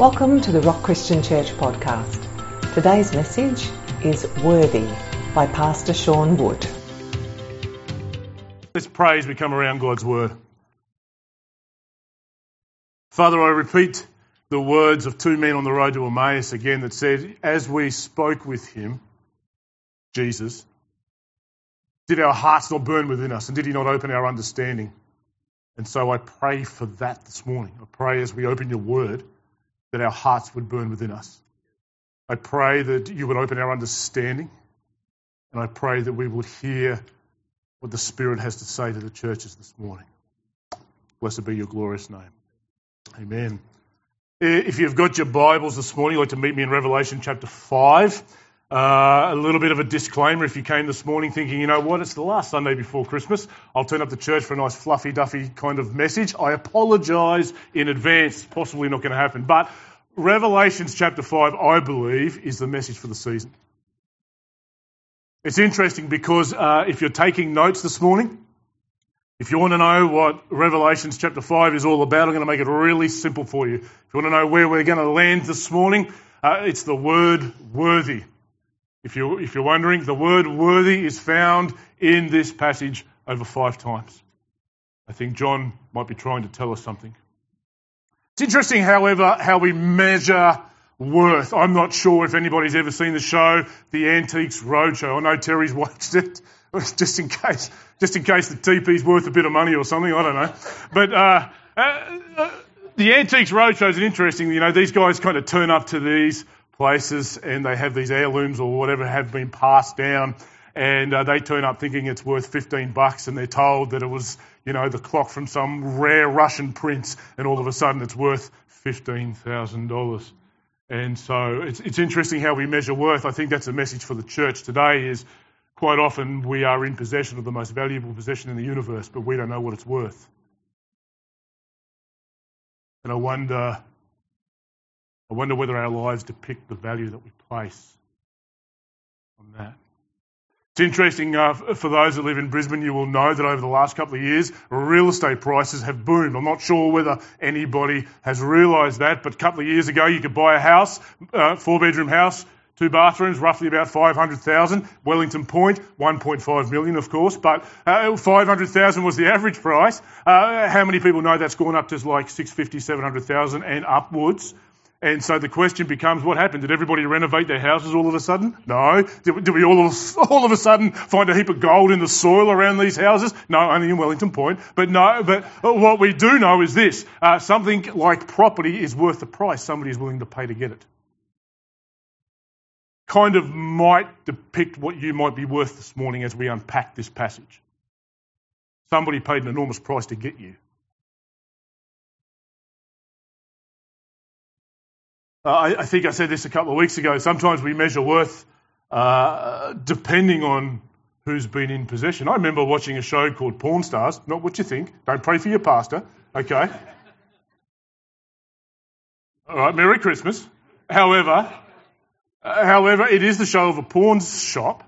Welcome to the Rock Christian Church podcast. Today's message is Worthy by Pastor Sean Wood. Let's pray as we come around God's Word. Father, I repeat the words of two men on the road to Emmaus again that said, As we spoke with him, Jesus, did our hearts not burn within us and did he not open our understanding? And so I pray for that this morning. I pray as we open your Word that our hearts would burn within us. I pray that you would open our understanding, and I pray that we would hear what the Spirit has to say to the churches this morning. Blessed be your glorious name. Amen. If you've got your Bibles this morning, you'd like to meet me in Revelation chapter 5. Uh, a little bit of a disclaimer if you came this morning thinking, you know what, it's the last Sunday before Christmas. I'll turn up to church for a nice fluffy duffy kind of message. I apologise in advance. Possibly not going to happen. But Revelations chapter 5, I believe, is the message for the season. It's interesting because uh, if you're taking notes this morning, if you want to know what Revelations chapter 5 is all about, I'm going to make it really simple for you. If you want to know where we're going to land this morning, uh, it's the word worthy. If you're, if you're wondering, the word worthy is found in this passage over five times. I think John might be trying to tell us something. It's interesting, however, how we measure worth. I'm not sure if anybody's ever seen the show, The Antiques Roadshow. I know Terry's watched it, just in case, just in case the TP's worth a bit of money or something. I don't know. But uh, uh, uh, the Antiques Roadshow is interesting. You know, these guys kind of turn up to these places and they have these heirlooms or whatever have been passed down and uh, they turn up thinking it's worth 15 bucks and they're told that it was, you know, the clock from some rare Russian prince and all of a sudden it's worth $15,000. And so it's, it's interesting how we measure worth. I think that's a message for the church today is quite often we are in possession of the most valuable possession in the universe, but we don't know what it's worth. And I wonder I wonder whether our lives depict the value that we place on that. It's interesting uh, for those that live in Brisbane, you will know that over the last couple of years, real estate prices have boomed. I'm not sure whether anybody has realised that, but a couple of years ago, you could buy a house, uh, four bedroom house, two bathrooms, roughly about 500,000. Wellington Point, 1.5 million, of course, but uh, 500,000 was the average price. Uh, how many people know that's gone up to like 650, 700,000 and upwards? And so the question becomes, what happened? Did everybody renovate their houses all of a sudden? No. Did, did we all of, all of a sudden find a heap of gold in the soil around these houses? No, only in Wellington Point. But no, but what we do know is this. Uh, something like property is worth the price somebody is willing to pay to get it. Kind of might depict what you might be worth this morning as we unpack this passage. Somebody paid an enormous price to get you. Uh, I, I, think I said this a couple of weeks ago. Sometimes we measure worth uh, depending on who's been in possession. I remember watching a show called Pawn Stars. Not what you think. Don't pray for your pastor. Okay. All right. Merry Christmas. However, uh, however, it is the show of a pawn shop,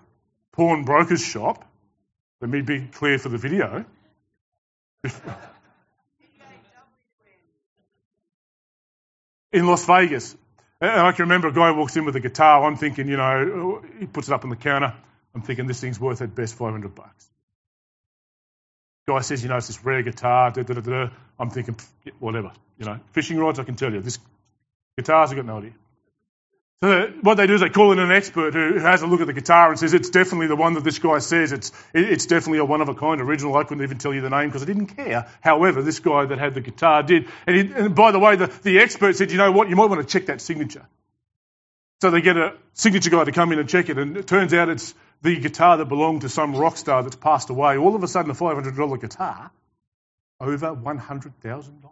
pawn broker's shop. Let me be clear for the video. in Las Vegas. And I can remember a guy walks in with a guitar. I'm thinking, you know, he puts it up on the counter. I'm thinking this thing's worth at best 500 bucks. Guy says, you know, it's this rare guitar. Da, da, da, I'm thinking, whatever. You know, fishing rods, I can tell you. This guitars, I've got no idea. So what they do is they call in an expert who has a look at the guitar and says it's definitely the one that this guy says. It's it's definitely a one of a kind original. I couldn't even tell you the name because I didn't care. However, this guy that had the guitar did. And, he, and by the way, the, the expert said, you know what, you might want to check that signature. So they get a signature guy to come in and check it, and it turns out it's the guitar that belonged to some rock star that's passed away. All of a sudden, a $500 guitar, over $100,000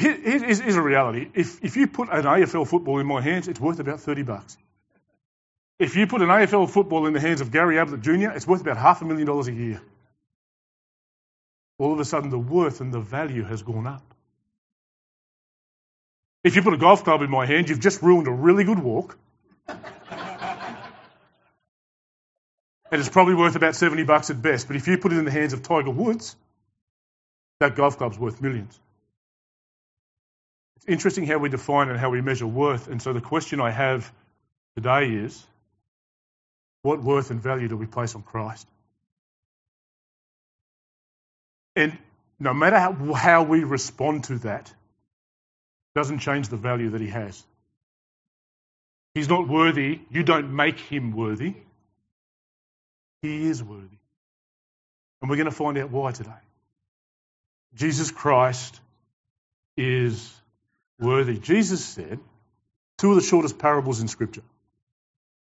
here's, here's a reality. If, if you put an AFL football in my hands, it's worth about 30 bucks. If you put an AFL football in the hands of Gary Ablett Jr., it's worth about half a million dollars a year. All of a sudden, the worth and the value has gone up. If you put a golf club in my hand, you've just ruined a really good walk. and it's probably worth about 70 bucks at best. But if you put it in the hands of Tiger Woods, that golf club's worth millions. It's interesting how we define and how we measure worth. And so the question I have today is what worth and value do we place on Christ? And no matter how, how we respond to that, doesn't change the value that he has. He's not worthy. You don't make him worthy. He is worthy. And we're going to find out why today. Jesus Christ is worthy. Jesus said two of the shortest parables in Scripture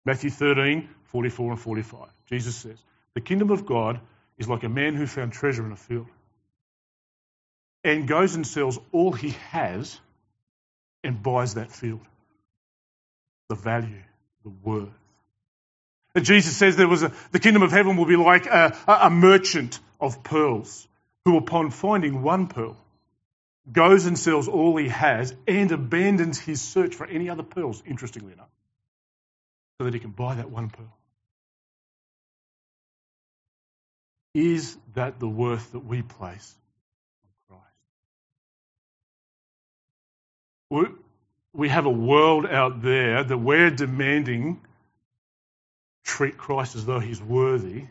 Matthew 13, 44 and 45. Jesus says, The kingdom of God is like a man who found treasure in a field and goes and sells all he has and buys that field. The value, the worth. And Jesus says there was a, the kingdom of heaven will be like a, a merchant of pearls who, upon finding one pearl, goes and sells all he has and abandons his search for any other pearls, interestingly enough, so that he can buy that one pearl. Is that the worth that we place on Christ? we have a world out there that we're demanding treat Christ as though he's worthy.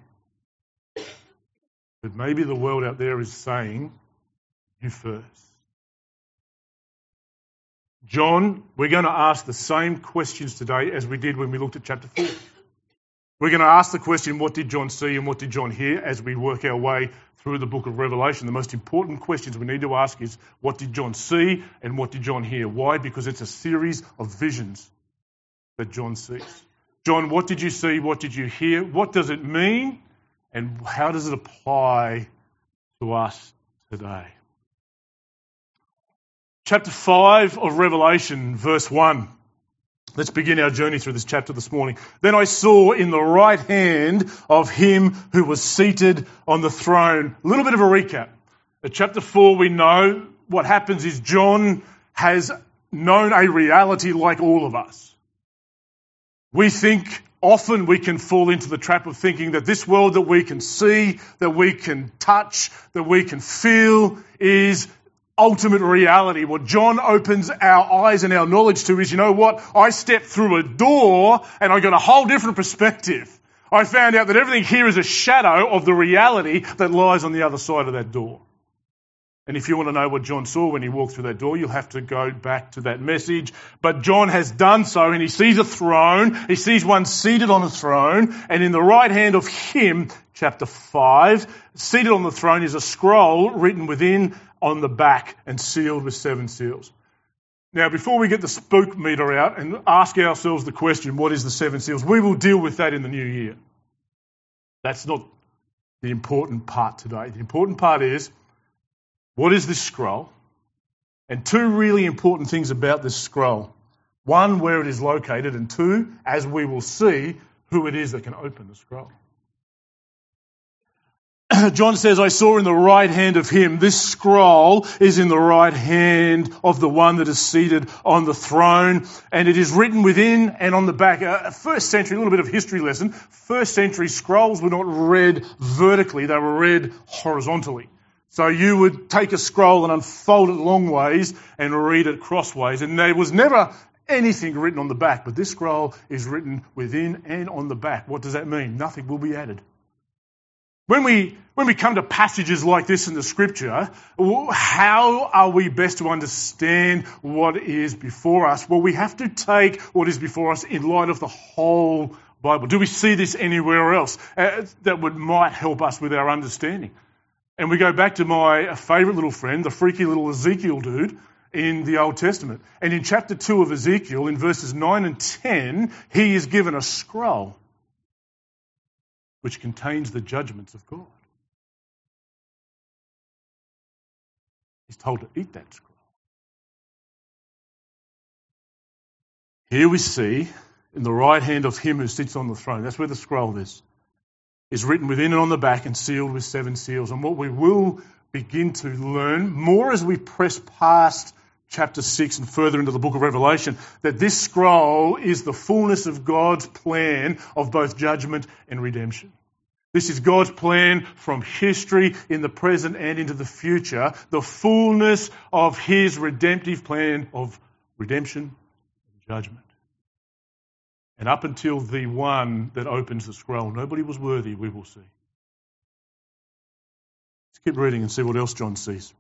But maybe the world out there is saying, you first. John, we're going to ask the same questions today as we did when we looked at chapter 4. We're going to ask the question, what did John see and what did John hear as we work our way through the book of Revelation. The most important questions we need to ask is, what did John see and what did John hear? Why? Because it's a series of visions that John sees. John, what did you see? What did you hear? What does it mean? And how does it apply to us today? Chapter 5 of Revelation, verse 1. Let's begin our journey through this chapter this morning. Then I saw in the right hand of him who was seated on the throne. A little bit of a recap. At chapter 4, we know what happens is John has known a reality like all of us. We think often we can fall into the trap of thinking that this world that we can see, that we can touch, that we can feel is ultimate reality. What John opens our eyes and our knowledge to is, you know what? I stepped through a door and I got a whole different perspective. I found out that everything here is a shadow of the reality that lies on the other side of that door. And if you want to know what John saw when he walked through that door, you'll have to go back to that message. But John has done so and he sees a throne. He sees one seated on a throne and in the right hand of him, chapter 5, seated on the throne is a scroll written within on the back and sealed with seven seals. Now, before we get the spook meter out and ask ourselves the question, what is the seven seals? We will deal with that in the new year. That's not the important part today. The important part is, what is this scroll? And two really important things about this scroll. One, where it is located, and two, as we will see, who it is that can open the scroll. John says, I saw in the right hand of him, this scroll is in the right hand of the one that is seated on the throne, and it is written within and on the back. A first century, a little bit of history lesson. First century scrolls were not read vertically, they were read horizontally. So you would take a scroll and unfold it long ways and read it crossways, and there was never anything written on the back, but this scroll is written within and on the back. What does that mean? Nothing will be added. When we, when we come to passages like this in the scripture, how are we best to understand what is before us? Well, we have to take what is before us in light of the whole Bible. Do we see this anywhere else uh, that would might help us with our understanding? And we go back to my favourite little friend, the freaky little Ezekiel dude in the Old Testament. And in chapter 2 of Ezekiel, in verses 9 and 10, he is given a scroll which contains the judgments of God. He's told to eat that scroll. Here we see in the right hand of him who sits on the throne, that's where the scroll is, is written within and on the back and sealed with seven seals. And what we will begin to learn more as we press past chapter 6 and further into the book of Revelation, that this scroll is the fullness of God's plan of both judgment and redemption. This is God's plan from history in the present and into the future, the fullness of His redemptive plan of redemption and judgment. And up until the one that opens the scroll, nobody was worthy, we will see. Let's keep reading and see what else John sees.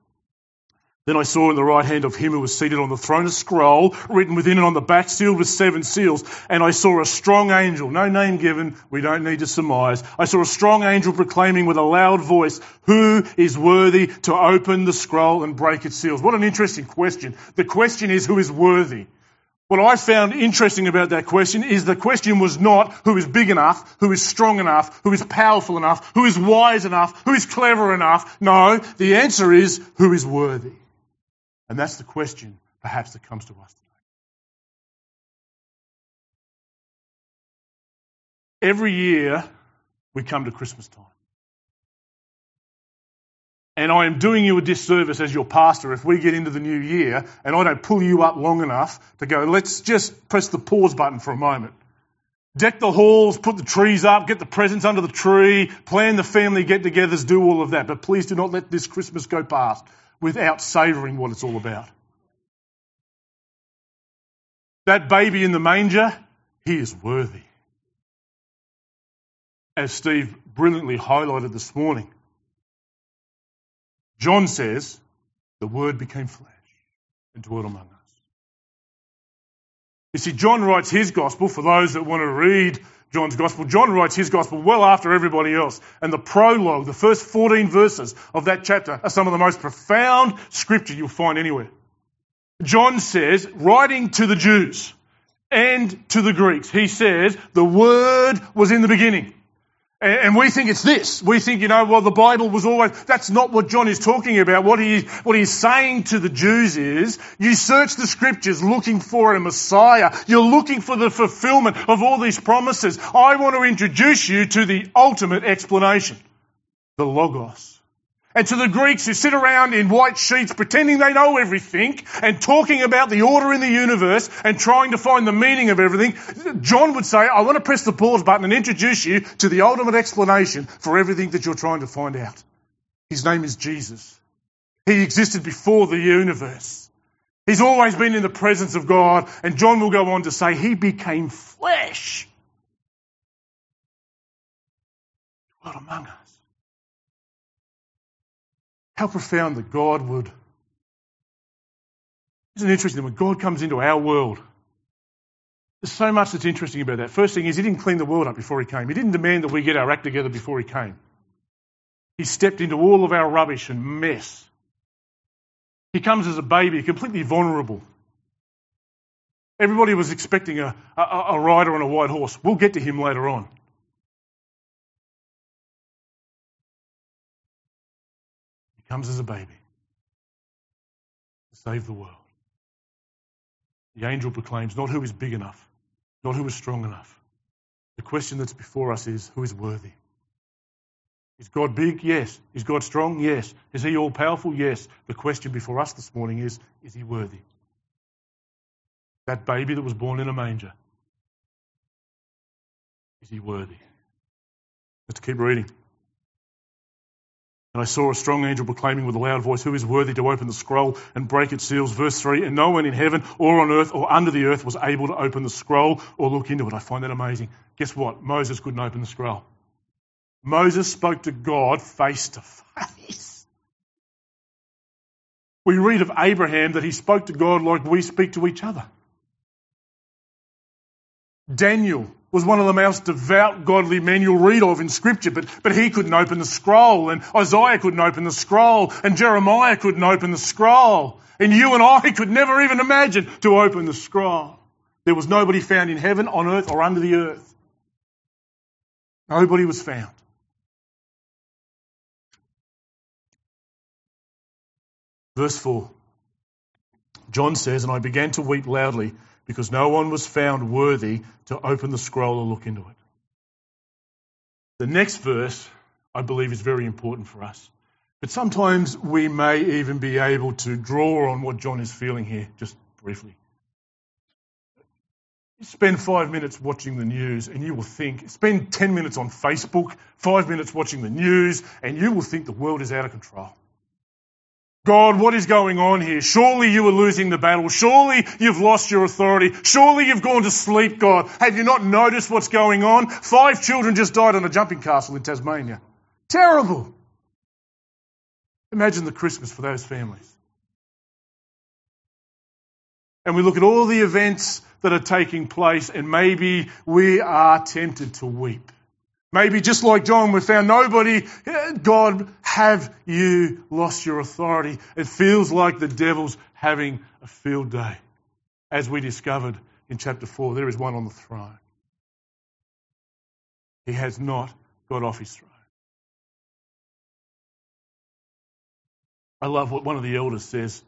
Then I saw in the right hand of him who was seated on the throne a scroll written within and on the back, sealed with seven seals. And I saw a strong angel, no name given, we don't need to surmise. I saw a strong angel proclaiming with a loud voice, Who is worthy to open the scroll and break its seals? What an interesting question. The question is, Who is worthy? What I found interesting about that question is the question was not who is big enough, who is strong enough, who is powerful enough, who is wise enough, who is clever enough. No, the answer is who is worthy. And that's the question, perhaps, that comes to us today. Every year, we come to Christmas time. And I am doing you a disservice as your pastor if we get into the new year and I don't pull you up long enough to go, let's just press the pause button for a moment. Deck the halls, put the trees up, get the presents under the tree, plan the family get togethers, do all of that. But please do not let this Christmas go past without savouring what it's all about. That baby in the manger, he is worthy. As Steve brilliantly highlighted this morning, John says, the Word became flesh and dwelt among us. You see, John writes his gospel for those that want to read John's gospel. John writes his gospel well after everybody else. And the prologue, the first 14 verses of that chapter, are some of the most profound scripture you'll find anywhere. John says, writing to the Jews and to the Greeks, he says, the Word was in the beginning. And we think it's this. We think, you know, well, the Bible was always, that's not what John is talking about. What he, what he's saying to the Jews is, you search the scriptures looking for a Messiah. You're looking for the fulfillment of all these promises. I want to introduce you to the ultimate explanation. The Logos. And to the Greeks who sit around in white sheets pretending they know everything and talking about the order in the universe and trying to find the meaning of everything, John would say, I want to press the pause button and introduce you to the ultimate explanation for everything that you're trying to find out. His name is Jesus. He existed before the universe. He's always been in the presence of God. And John will go on to say, He became flesh. What among us. How profound that God would. Isn't it interesting when God comes into our world? There's so much that's interesting about that. First thing is, He didn't clean the world up before He came. He didn't demand that we get our act together before He came. He stepped into all of our rubbish and mess. He comes as a baby, completely vulnerable. Everybody was expecting a, a, a rider on a white horse. We'll get to him later on. Comes as a baby to save the world. The angel proclaims not who is big enough, not who is strong enough. The question that's before us is who is worthy? Is God big? Yes. Is God strong? Yes. Is He all powerful? Yes. The question before us this morning is is He worthy? That baby that was born in a manger, is He worthy? Let's keep reading. And I saw a strong angel proclaiming with a loud voice, Who is worthy to open the scroll and break its seals? Verse 3 And no one in heaven or on earth or under the earth was able to open the scroll or look into it. I find that amazing. Guess what? Moses couldn't open the scroll. Moses spoke to God face to face. We read of Abraham that he spoke to God like we speak to each other. Daniel was one of the most devout, godly men you'll read of in Scripture, but, but he couldn't open the scroll, and Isaiah couldn't open the scroll, and Jeremiah couldn't open the scroll, and you and I could never even imagine to open the scroll. There was nobody found in heaven, on earth, or under the earth. Nobody was found. Verse 4. John says, And I began to weep loudly because no one was found worthy to open the scroll or look into it. The next verse, I believe, is very important for us. But sometimes we may even be able to draw on what John is feeling here, just briefly. Spend five minutes watching the news and you will think, spend 10 minutes on Facebook, five minutes watching the news, and you will think the world is out of control. God, what is going on here? Surely you are losing the battle. Surely you've lost your authority. Surely you've gone to sleep, God. Have you not noticed what's going on? Five children just died on a jumping castle in Tasmania. Terrible. Imagine the Christmas for those families. And we look at all the events that are taking place, and maybe we are tempted to weep. Maybe just like John, we found nobody. God, have you lost your authority? It feels like the devil's having a field day. As we discovered in chapter 4, there is one on the throne. He has not got off his throne. I love what one of the elders says.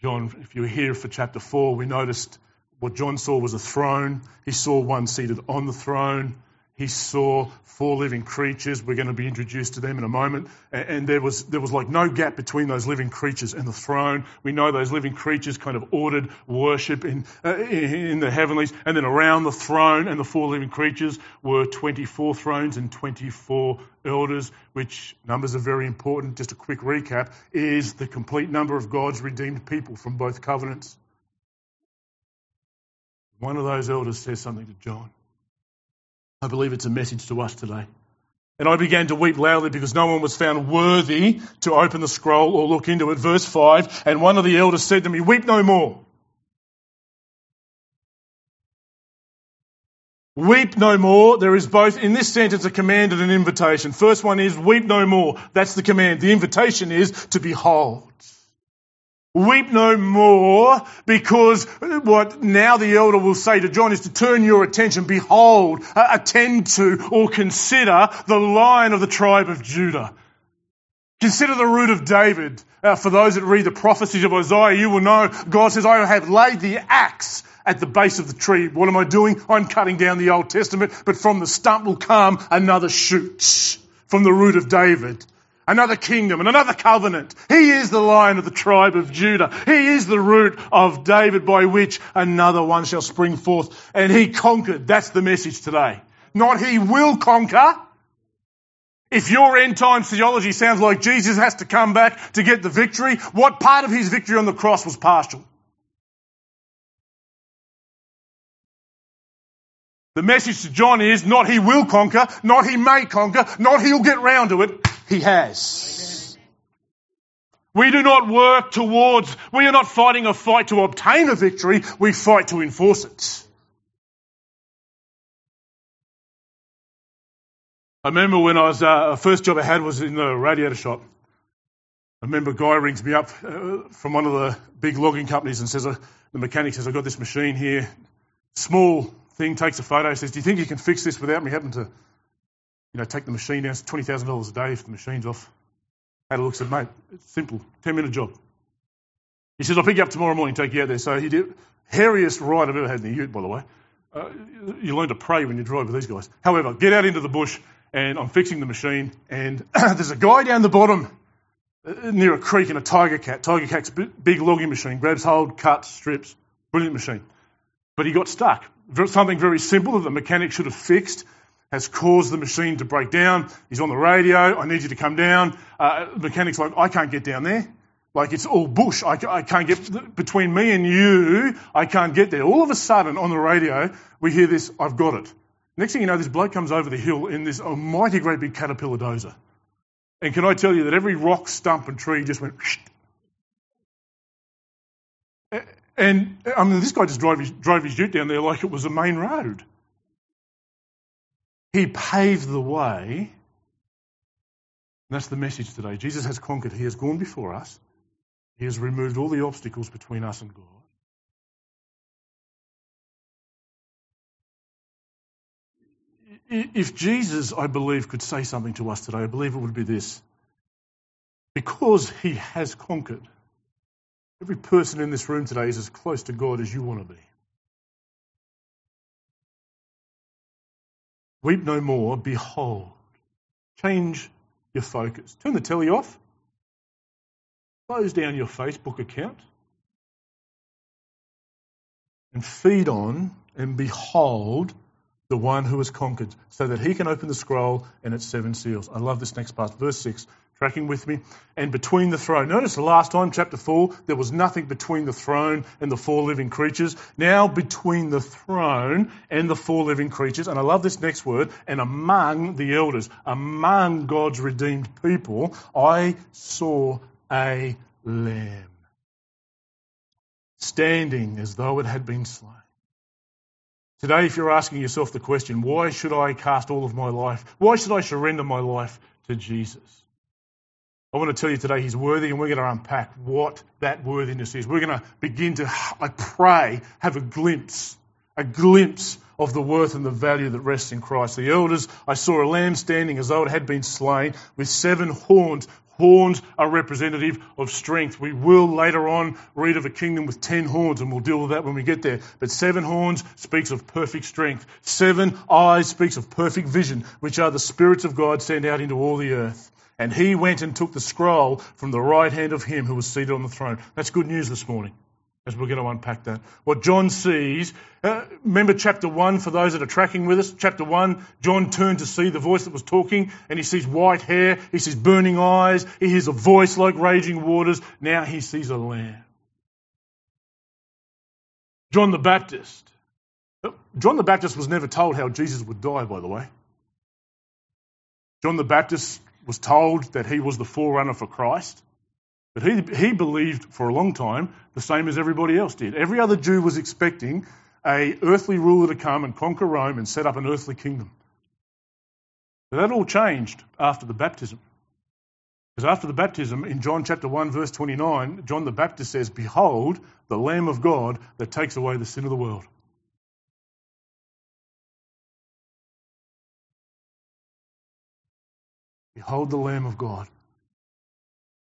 John, if you were here for chapter 4, we noticed what John saw was a throne. He saw one seated on the throne. He saw four living creatures. We're going to be introduced to them in a moment. And there was, there was like no gap between those living creatures and the throne. We know those living creatures kind of ordered worship in, uh, in the heavenlies. And then around the throne and the four living creatures were 24 thrones and 24 elders, which numbers are very important. Just a quick recap is the complete number of God's redeemed people from both covenants. One of those elders says something to John. I believe it's a message to us today. And I began to weep loudly because no one was found worthy to open the scroll or look into it. Verse 5 And one of the elders said to me, Weep no more. Weep no more. There is both in this sentence a command and an invitation. First one is weep no more. That's the command. The invitation is to behold. Weep no more because what now the elder will say to John is to turn your attention, behold, attend to or consider the lion of the tribe of Judah. Consider the root of David. Uh, for those that read the prophecies of Isaiah, you will know God says, I have laid the axe at the base of the tree. What am I doing? I'm cutting down the Old Testament, but from the stump will come another shoot from the root of David another kingdom and another covenant. He is the lion of the tribe of Judah. He is the root of David by which another one shall spring forth. And he conquered. That's the message today. Not he will conquer. If your end times theology sounds like Jesus has to come back to get the victory, what part of his victory on the cross was partial? The message to John is not he will conquer, not he may conquer, not he'll get round to it. He has. We do not work towards, we are not fighting a fight to obtain a victory, we fight to enforce it. I remember when I was, uh, first job I had was in the radiator shop. I remember a guy rings me up uh, from one of the big logging companies and says, uh, the mechanic says, I've got this machine here, small thing, takes a photo, says, do you think you can fix this without me having to you know, take the machine. It's $20,000 a day if the machine's off. Had a look, said, mate, it's simple, 10 minute job. He says, I'll pick you up tomorrow morning, take you out there. So he did, hairiest ride I've ever had in the ute, by the way. Uh, you learn to pray when you drive with these guys. However, get out into the bush and I'm fixing the machine and there's a guy down the bottom uh, near a creek in a Tigercat. Tiger Cat's big logging machine, grabs hold, cuts, strips, brilliant machine. But he got stuck. Something very simple that the mechanic should have fixed has caused the machine to break down. He's on the radio. I need you to come down. Uh, mechanic's like, I can't get down there. Like it's all bush. I, I can't get between me and you. I can't get there. All of a sudden, on the radio, we hear this. I've got it. Next thing you know, this bloke comes over the hill in this almighty great big caterpillar dozer. And can I tell you that every rock, stump, and tree just went. And I mean, this guy just drove his, drove his ute down there like it was a main road. He paved the way. that's the message today. Jesus has conquered. He has gone before us. He has removed all the obstacles between us and God. If Jesus, I believe, could say something to us today, I believe it would be this. Because he has conquered, every person in this room today is as close to God as you want to be. Weep no more, behold. Change your focus. Turn the telly off. Close down your Facebook account. And feed on and behold, the one who has conquered, so that he can open the scroll and its seven seals. I love this next part, verse 6. Tracking with me? And between the throne. Notice the last time, chapter 4, there was nothing between the throne and the four living creatures. Now, between the throne and the four living creatures, and I love this next word, and among the elders, among God's redeemed people, I saw a lamb standing as though it had been slain. Today, if you're asking yourself the question, why should I cast all of my life? Why should I surrender my life to Jesus? I want to tell you today he's worthy, and we're going to unpack what that worthiness is. We're going to begin to, I pray, have a glimpse, a glimpse of the worth and the value that rests in Christ. The elders, I saw a lamb standing as though it had been slain with seven horns. Horns are representative of strength. We will later on read of a kingdom with ten horns, and we'll deal with that when we get there. But seven horns speaks of perfect strength. Seven eyes speaks of perfect vision, which are the spirits of God sent out into all the earth. And he went and took the scroll from the right hand of him who was seated on the throne. That's good news this morning as we're going to unpack that. What John sees, uh, remember chapter 1 for those that are tracking with us? Chapter 1, John turned to see the voice that was talking and he sees white hair, he sees burning eyes, he hears a voice like raging waters. Now he sees a lamb. John the Baptist. John the Baptist was never told how Jesus would die, by the way. John the Baptist was told that he was the forerunner for Christ. But he, he believed for a long time the same as everybody else did. Every other Jew was expecting a earthly ruler to come and conquer Rome and set up an earthly kingdom. But that all changed after the baptism. Because after the baptism, in John chapter 1, verse 29, John the Baptist says, Behold, the Lamb of God that takes away the sin of the world. Behold the Lamb of God.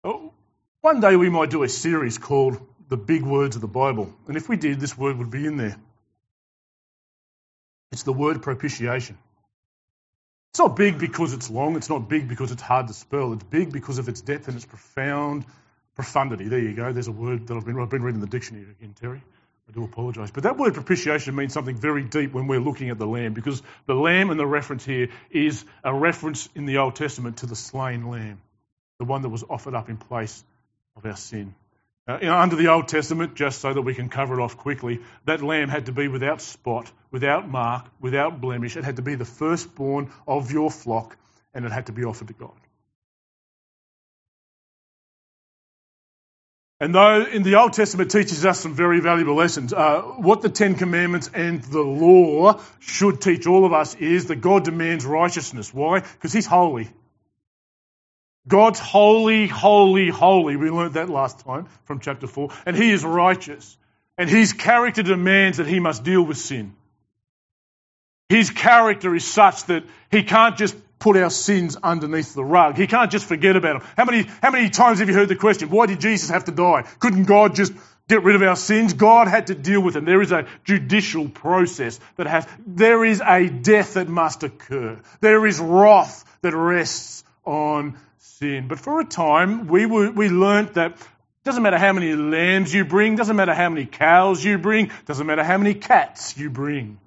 Oh, one day we might do a series called The Big Words of the Bible. And if we did, this word would be in there. It's the word propitiation. It's not big because it's long. It's not big because it's hard to spell. It's big because of its depth and its profound profundity. There you go. There's a word that I've been, I've been reading the dictionary again, Terry. I do apologise. But that word propitiation means something very deep when we're looking at the lamb because the lamb and the reference here is a reference in the Old Testament to the slain lamb, the one that was offered up in place of our sin. Uh, under the Old Testament, just so that we can cover it off quickly, that lamb had to be without spot, without mark, without blemish. It had to be the firstborn of your flock, and it had to be offered to God. And though in the Old Testament teaches us some very valuable lessons, uh, what the Ten Commandments and the law should teach all of us is that God demands righteousness. Why? Because He's holy. God's holy, holy, holy. We learned that last time from chapter 4. And He is righteous. And His character demands that He must deal with sin. His character is such that He can't just put our sins underneath the rug. He can't just forget about them. How many, how many times have you heard the question, why did Jesus have to die? Couldn't God just get rid of our sins? God had to deal with them. There is a judicial process that has, there is a death that must occur. There is wrath that rests on sin. But for a time, we, were, we learnt that doesn't matter how many lambs you bring, doesn't matter how many cows you bring, doesn't matter how many cats you bring.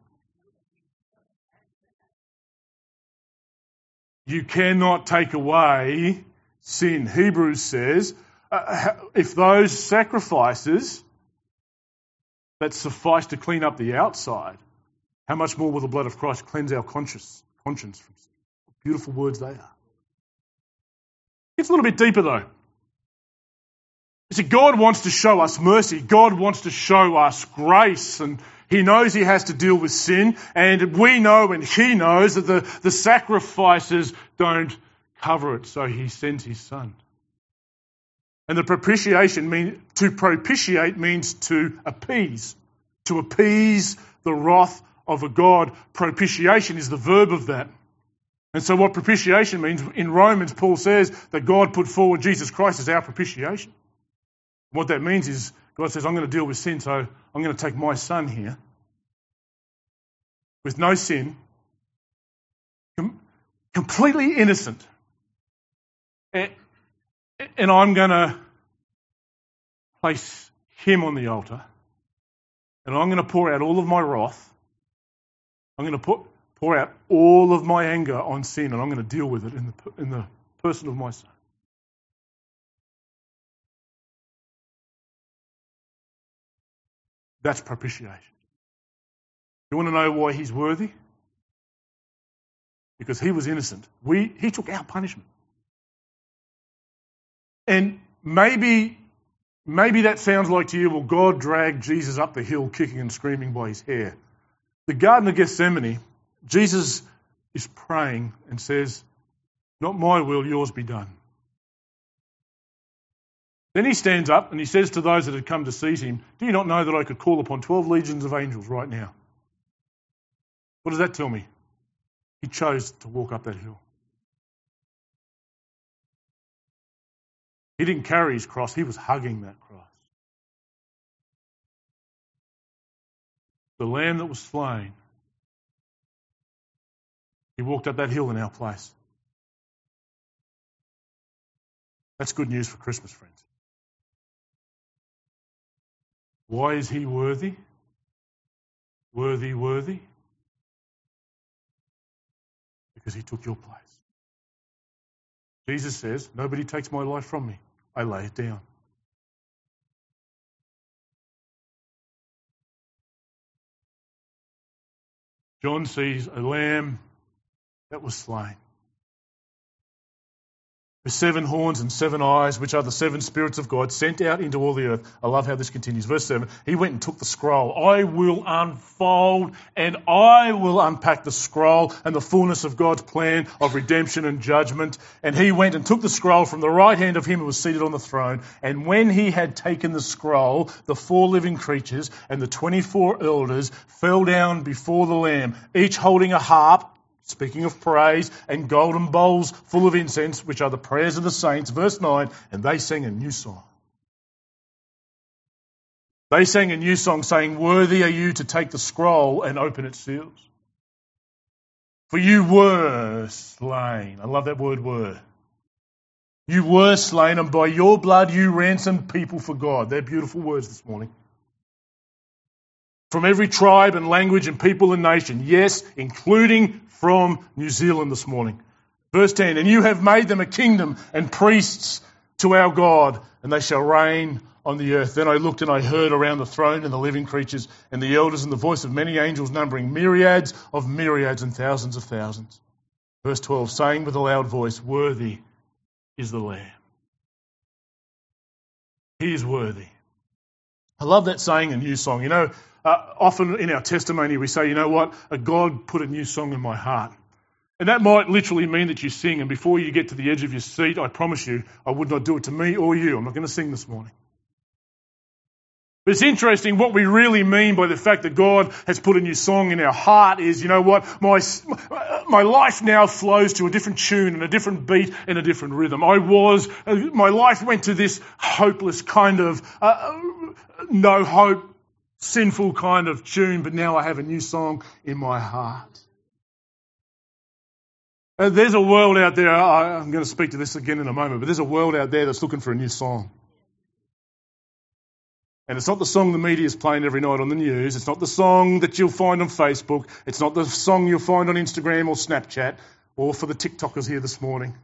You cannot take away sin. Hebrews says uh, if those sacrifices that suffice to clean up the outside, how much more will the blood of Christ cleanse our conscience, conscience from sin? Beautiful words they are. It's a little bit deeper though. You see, God wants to show us mercy. God wants to show us grace and he knows he has to deal with sin, and we know and he knows that the, the sacrifices don't cover it, so he sends his son. And the propitiation mean to propitiate means to appease, to appease the wrath of a God. Propitiation is the verb of that. And so what propitiation means in Romans, Paul says that God put forward Jesus Christ as our propitiation. What that means is God says, I'm going to deal with sin, so I'm going to take my son here with no sin, completely innocent, and, I'm going to place him on the altar, and I'm going to pour out all of my wrath, I'm going to put, pour out all of my anger on sin and I'm going to deal with it in the, in the person of my son. That's propitiation. You want to know why he's worthy? Because he was innocent. We, he took our punishment. And maybe, maybe that sounds like to you, well, God dragged Jesus up the hill kicking and screaming by his hair. The Garden of Gethsemane, Jesus is praying and says, Not my will, yours be done. Then he stands up and he says to those that had come to seize him, Do you not know that I could call upon 12 legions of angels right now? What does that tell me? He chose to walk up that hill. He didn't carry his cross, he was hugging that cross. The lamb that was slain, he walked up that hill in our place. That's good news for Christmas, friends. Why is he worthy? Worthy, worthy? Because he took your place. Jesus says, Nobody takes my life from me. I lay it down. John sees a lamb that was slain with seven horns and seven eyes, which are the seven spirits of God, sent out into all the earth. I love how this continues. Verse 7 He went and took the scroll. I will unfold and I will unpack the scroll and the fullness of God's plan of redemption and judgment. And he went and took the scroll from the right hand of him who was seated on the throne. And when he had taken the scroll, the four living creatures and the 24 elders fell down before the Lamb, each holding a harp Speaking of praise and golden bowls full of incense, which are the prayers of the saints. Verse 9, and they sang a new song. They sang a new song saying, Worthy are you to take the scroll and open its seals. For you were slain. I love that word were. You were slain, and by your blood you ransomed people for God. They're beautiful words this morning from every tribe and language and people and nation. Yes, including from New Zealand this morning. Verse 10 And you have made them a kingdom and priests to our God, and they shall reign on the earth. Then I looked and I heard around the throne and the living creatures and the elders and the voice of many angels, numbering myriads of myriads and thousands of thousands. Verse 12, saying with a loud voice, Worthy is the Lamb. He is worthy. I love that saying a new song. You know, uh, often in our testimony, we say, you know what? God put a new song in my heart. And that might literally mean that you sing, and before you get to the edge of your seat, I promise you, I would not do it to me or you. I'm not going to sing this morning. But it's interesting what we really mean by the fact that God has put a new song in our heart is, you know what, my, my life now flows to a different tune and a different beat and a different rhythm. I was, my life went to this hopeless kind of, uh, no hope, sinful kind of tune, but now I have a new song in my heart. Uh, there's a world out there, I'm going to speak to this again in a moment, but there's a world out there that's looking for a new song. And it's not the song the media is playing every night on the news. It's not the song that you'll find on Facebook. It's not the song you'll find on Instagram or Snapchat or for the TikTokers here this morning.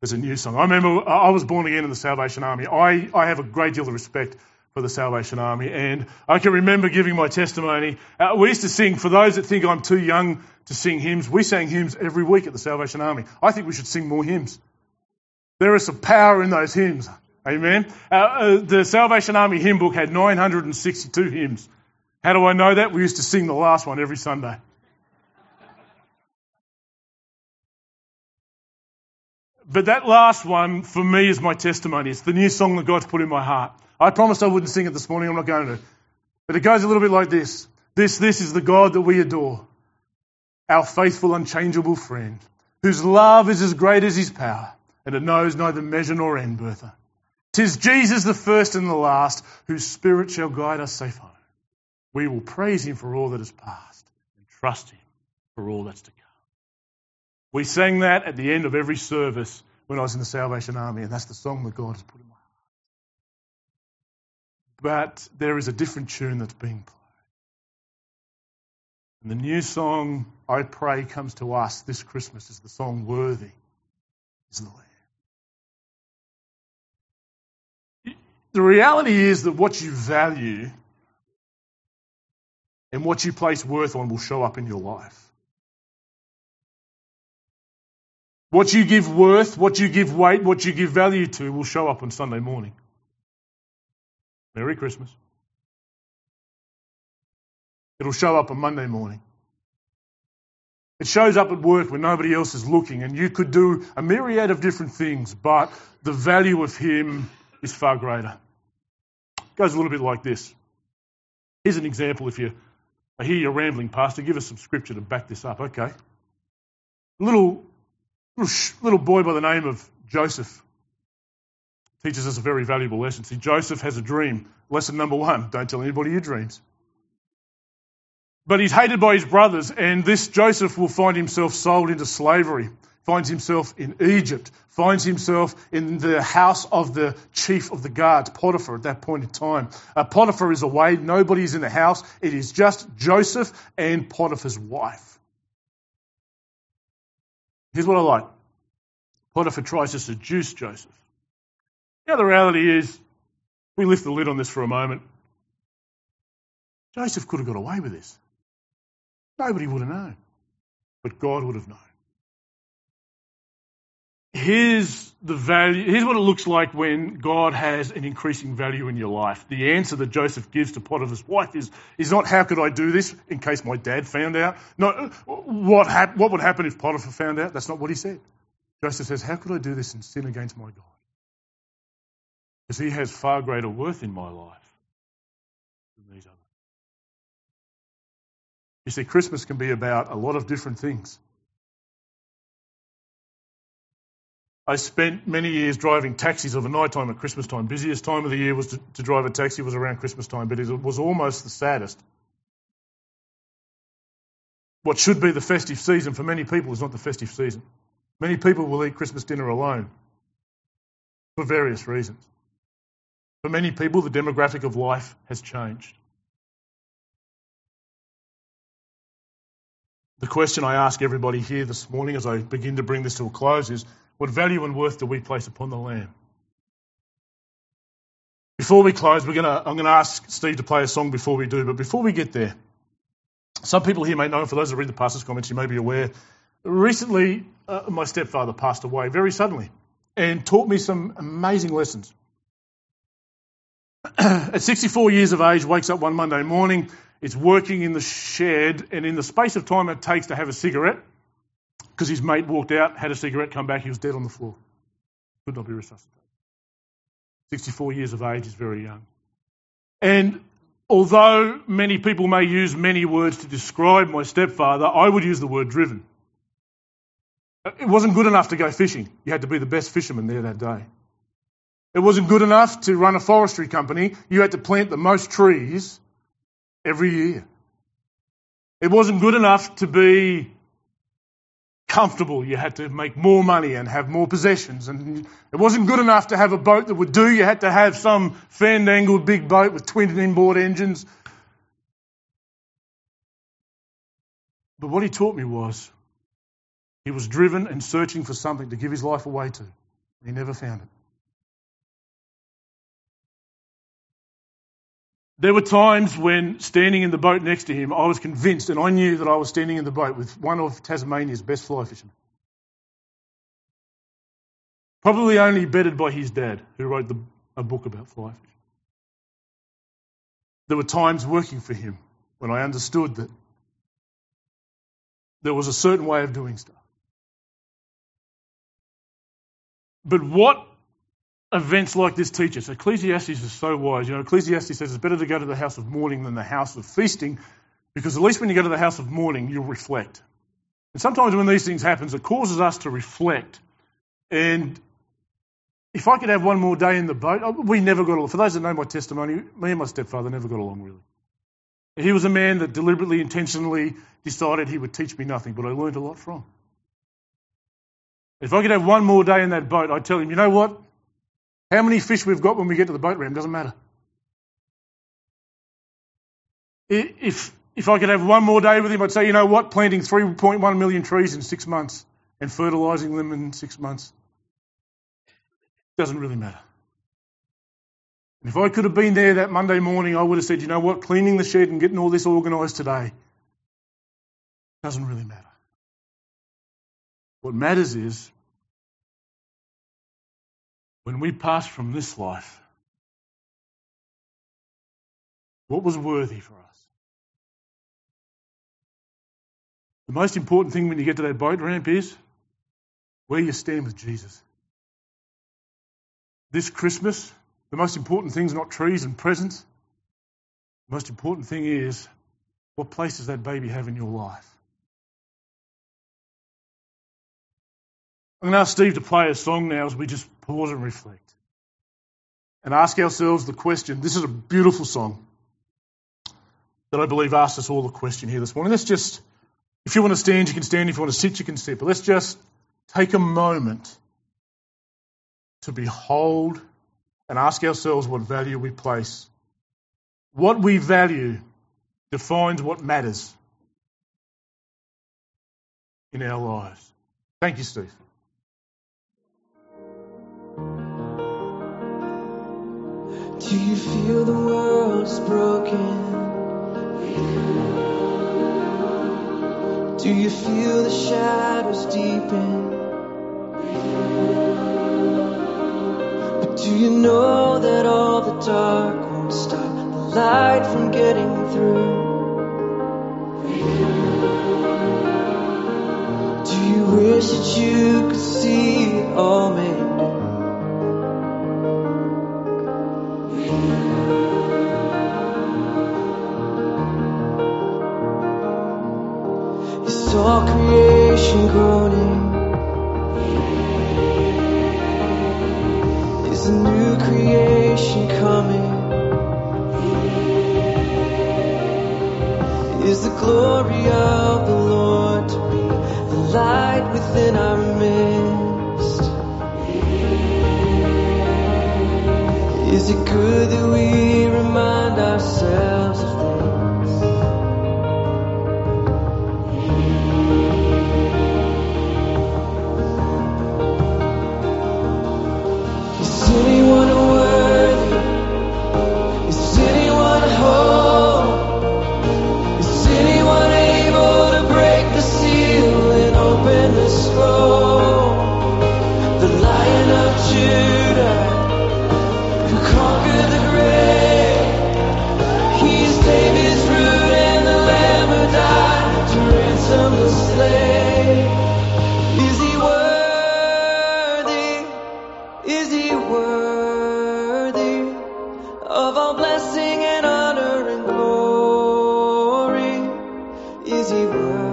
There's a new song. I remember I was born again in the Salvation Army. I, I have a great deal of respect for the Salvation Army, and I can remember giving my testimony. Uh, we used to sing, for those that think I'm too young to sing hymns, we sang hymns every week at the Salvation Army. I think we should sing more hymns. There is some power in those hymns. Amen. Uh, uh, the Salvation Army hymn book had 962 hymns. How do I know that? We used to sing the last one every Sunday. But that last one, for me, is my testimony. It's the new song that God's put in my heart. I promised I wouldn't sing it this morning. I'm not going to. But it goes a little bit like this. This, this is the God that we adore. Our faithful, unchangeable friend, whose love is as great as his power, and it knows neither measure nor end, Bertha. Tis Jesus the first and the last, whose spirit shall guide us safe home. We will praise him for all that is past, and trust him for all that's to come. We sang that at the end of every service when I was in the Salvation Army, and that's the song that God has put in my heart. But there is a different tune that's being played. And the new song, I Pray, comes to us this Christmas is the song Worthy is the Lamb. The reality is that what you value and what you place worth on will show up in your life. What you give worth, what you give weight, what you give value to will show up on Sunday morning. Merry Christmas. It'll show up on Monday morning. It shows up at work when nobody else is looking, and you could do a myriad of different things, but the value of Him is far greater. It goes a little bit like this. Here's an example if you I hear you rambling, Pastor. Give us some scripture to back this up. Okay. Little, little, boy by the name of Joseph teaches us a very valuable lesson. See, Joseph has a dream. Lesson number one don't tell anybody your dreams. But he's hated by his brothers, and this Joseph will find himself sold into slavery finds himself in Egypt, finds himself in the house of the chief of the guards, Potiphar, at that point in time. Uh, Potiphar is away, nobody is in the house. It is just Joseph and Potiphar's wife. Here's what I like Potiphar tries to seduce Joseph. Now, the reality is, we lift the lid on this for a moment. Joseph could have got away with this. Nobody would have known. But God would have known here's the value, here's what it looks like when God has an increasing value in your life. The answer that Joseph gives to Potiphar's wife is, is not how could I do this in case my dad found out. no what, hap- what would happen if Potiphar found out. That's not what he said. Joseph says, how could I do this and sin against my God? Because he has far greater worth in my life than these others. You see, Christmas can be about a lot of different things. I spent many years driving taxis of a night time at Christmas time. Busiest time of the year was to, to drive a taxi was around Christmas time, but it was almost the saddest. What should be the festive season for many people is not the festive season. Many people will eat Christmas dinner alone for various reasons. For many people, the demographic of life has changed. The question I ask everybody here this morning as I begin to bring this to a close is what value and worth do we place upon the Lamb? Before we close, we're gonna, I'm going to ask Steve to play a song before we do, but before we get there, some people here may know, for those that read the pastor's comments, you may be aware, recently uh, my stepfather passed away very suddenly and taught me some amazing lessons. At 64 years of age, wakes up one Monday morning, is working in the shed, and in the space of time it takes to have a cigarette, because his mate walked out, had a cigarette, come back, he was dead on the floor. Could not be resuscitated. 64 years of age is very young. And although many people may use many words to describe my stepfather, I would use the word driven. It wasn't good enough to go fishing. You had to be the best fisherman there that day. It wasn't good enough to run a forestry company. You had to plant the most trees every year. It wasn't good enough to be comfortable. You had to make more money and have more possessions. And it wasn't good enough to have a boat that would do. You had to have some fandangled big boat with twin inboard engines. But what he taught me was he was driven and searching for something to give his life away to. He never found it. There were times when standing in the boat next to him, I was convinced and I knew that I was standing in the boat with one of Tasmania's best fly fishermen. Probably only bettered by his dad, who wrote the, a book about fly fishing. There were times working for him when I understood that there was a certain way of doing stuff. But what events like this teach us. Ecclesiastes is so wise. You know, Ecclesiastes says it's better to go to the house of mourning than the house of feasting, because at least when you go to the house of mourning, you'll reflect. And sometimes when these things happen, it causes us to reflect. And if I could have one more day in the boat, we never got along. For those that know my testimony, me and my stepfather never got along really. He was a man that deliberately, intentionally decided he would teach me nothing, but I learned a lot from. If I could have one more day in that boat, I'd tell him, you know what? How many fish we've got when we get to the boat ramp doesn't matter. If, if I could have one more day with him, I'd say, you know what, planting 3.1 million trees in six months and fertilizing them in six months doesn't really matter. And if I could have been there that Monday morning, I would have said, you know what, cleaning the shed and getting all this organised today doesn't really matter. What matters is when we pass from this life, what was worthy for us? The most important thing when you get to that boat ramp is where you stand with Jesus. This Christmas, the most important thing is not trees and presents. The most important thing is what place does that baby have in your life? I'm going to ask Steve to play a song now as we just pause and reflect and ask ourselves the question. This is a beautiful song that I believe asks us all the question here this morning. Let's just, if you want to stand, you can stand. If you want to sit, you can sit. But let's just take a moment to behold and ask ourselves what value we place. What we value defines what matters in our lives. Thank you, Steve. Do you feel the world's broken? Do you feel the shadows deepen? But do you know that all the dark won't stop the light from getting through? Do you wish that you could see it all made Is a new creation coming? Is the glory of the Lord to be a light within our midst? Is it good that we remind ourselves Is he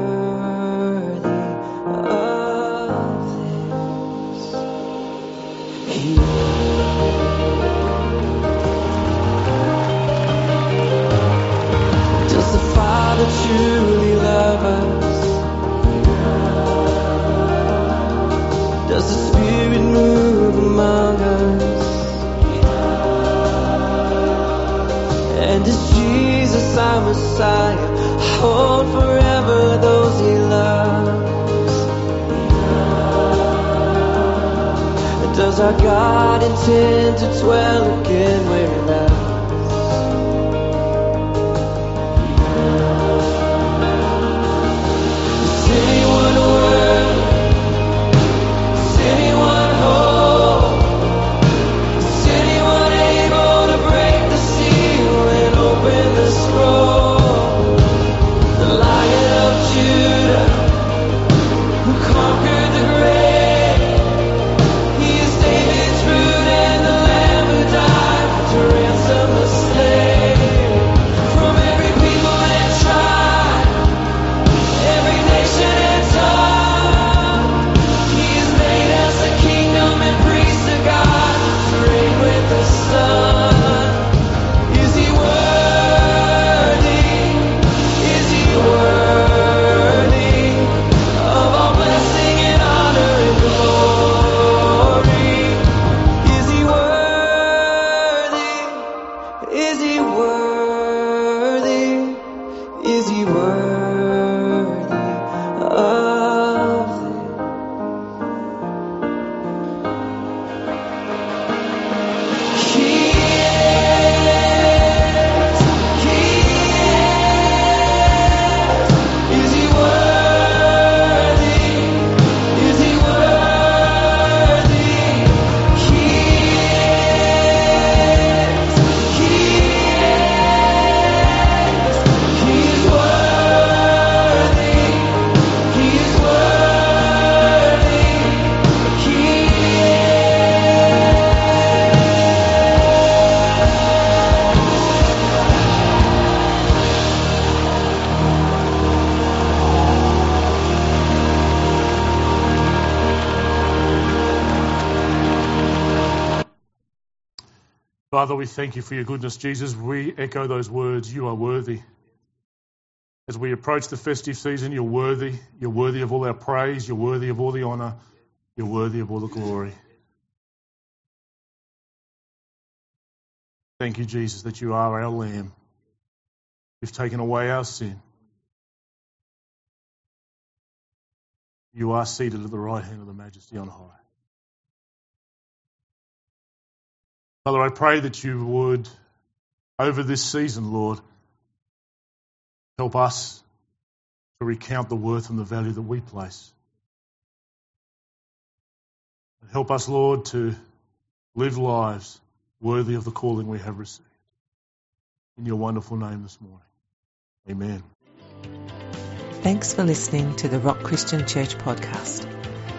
Father, we thank you for your goodness. Jesus, we echo those words. You are worthy. As we approach the festive season, you're worthy. You're worthy of all our praise. You're worthy of all the honour. You're worthy of all the glory. Thank you, Jesus, that you are our Lamb. You've taken away our sin. You are seated at the right hand of the Majesty on high. Father, I pray that you would, over this season, Lord, help us to recount the worth and the value that we place. Help us, Lord, to live lives worthy of the calling we have received. In your wonderful name this morning. Amen. Thanks for listening to the Rock Christian Church podcast.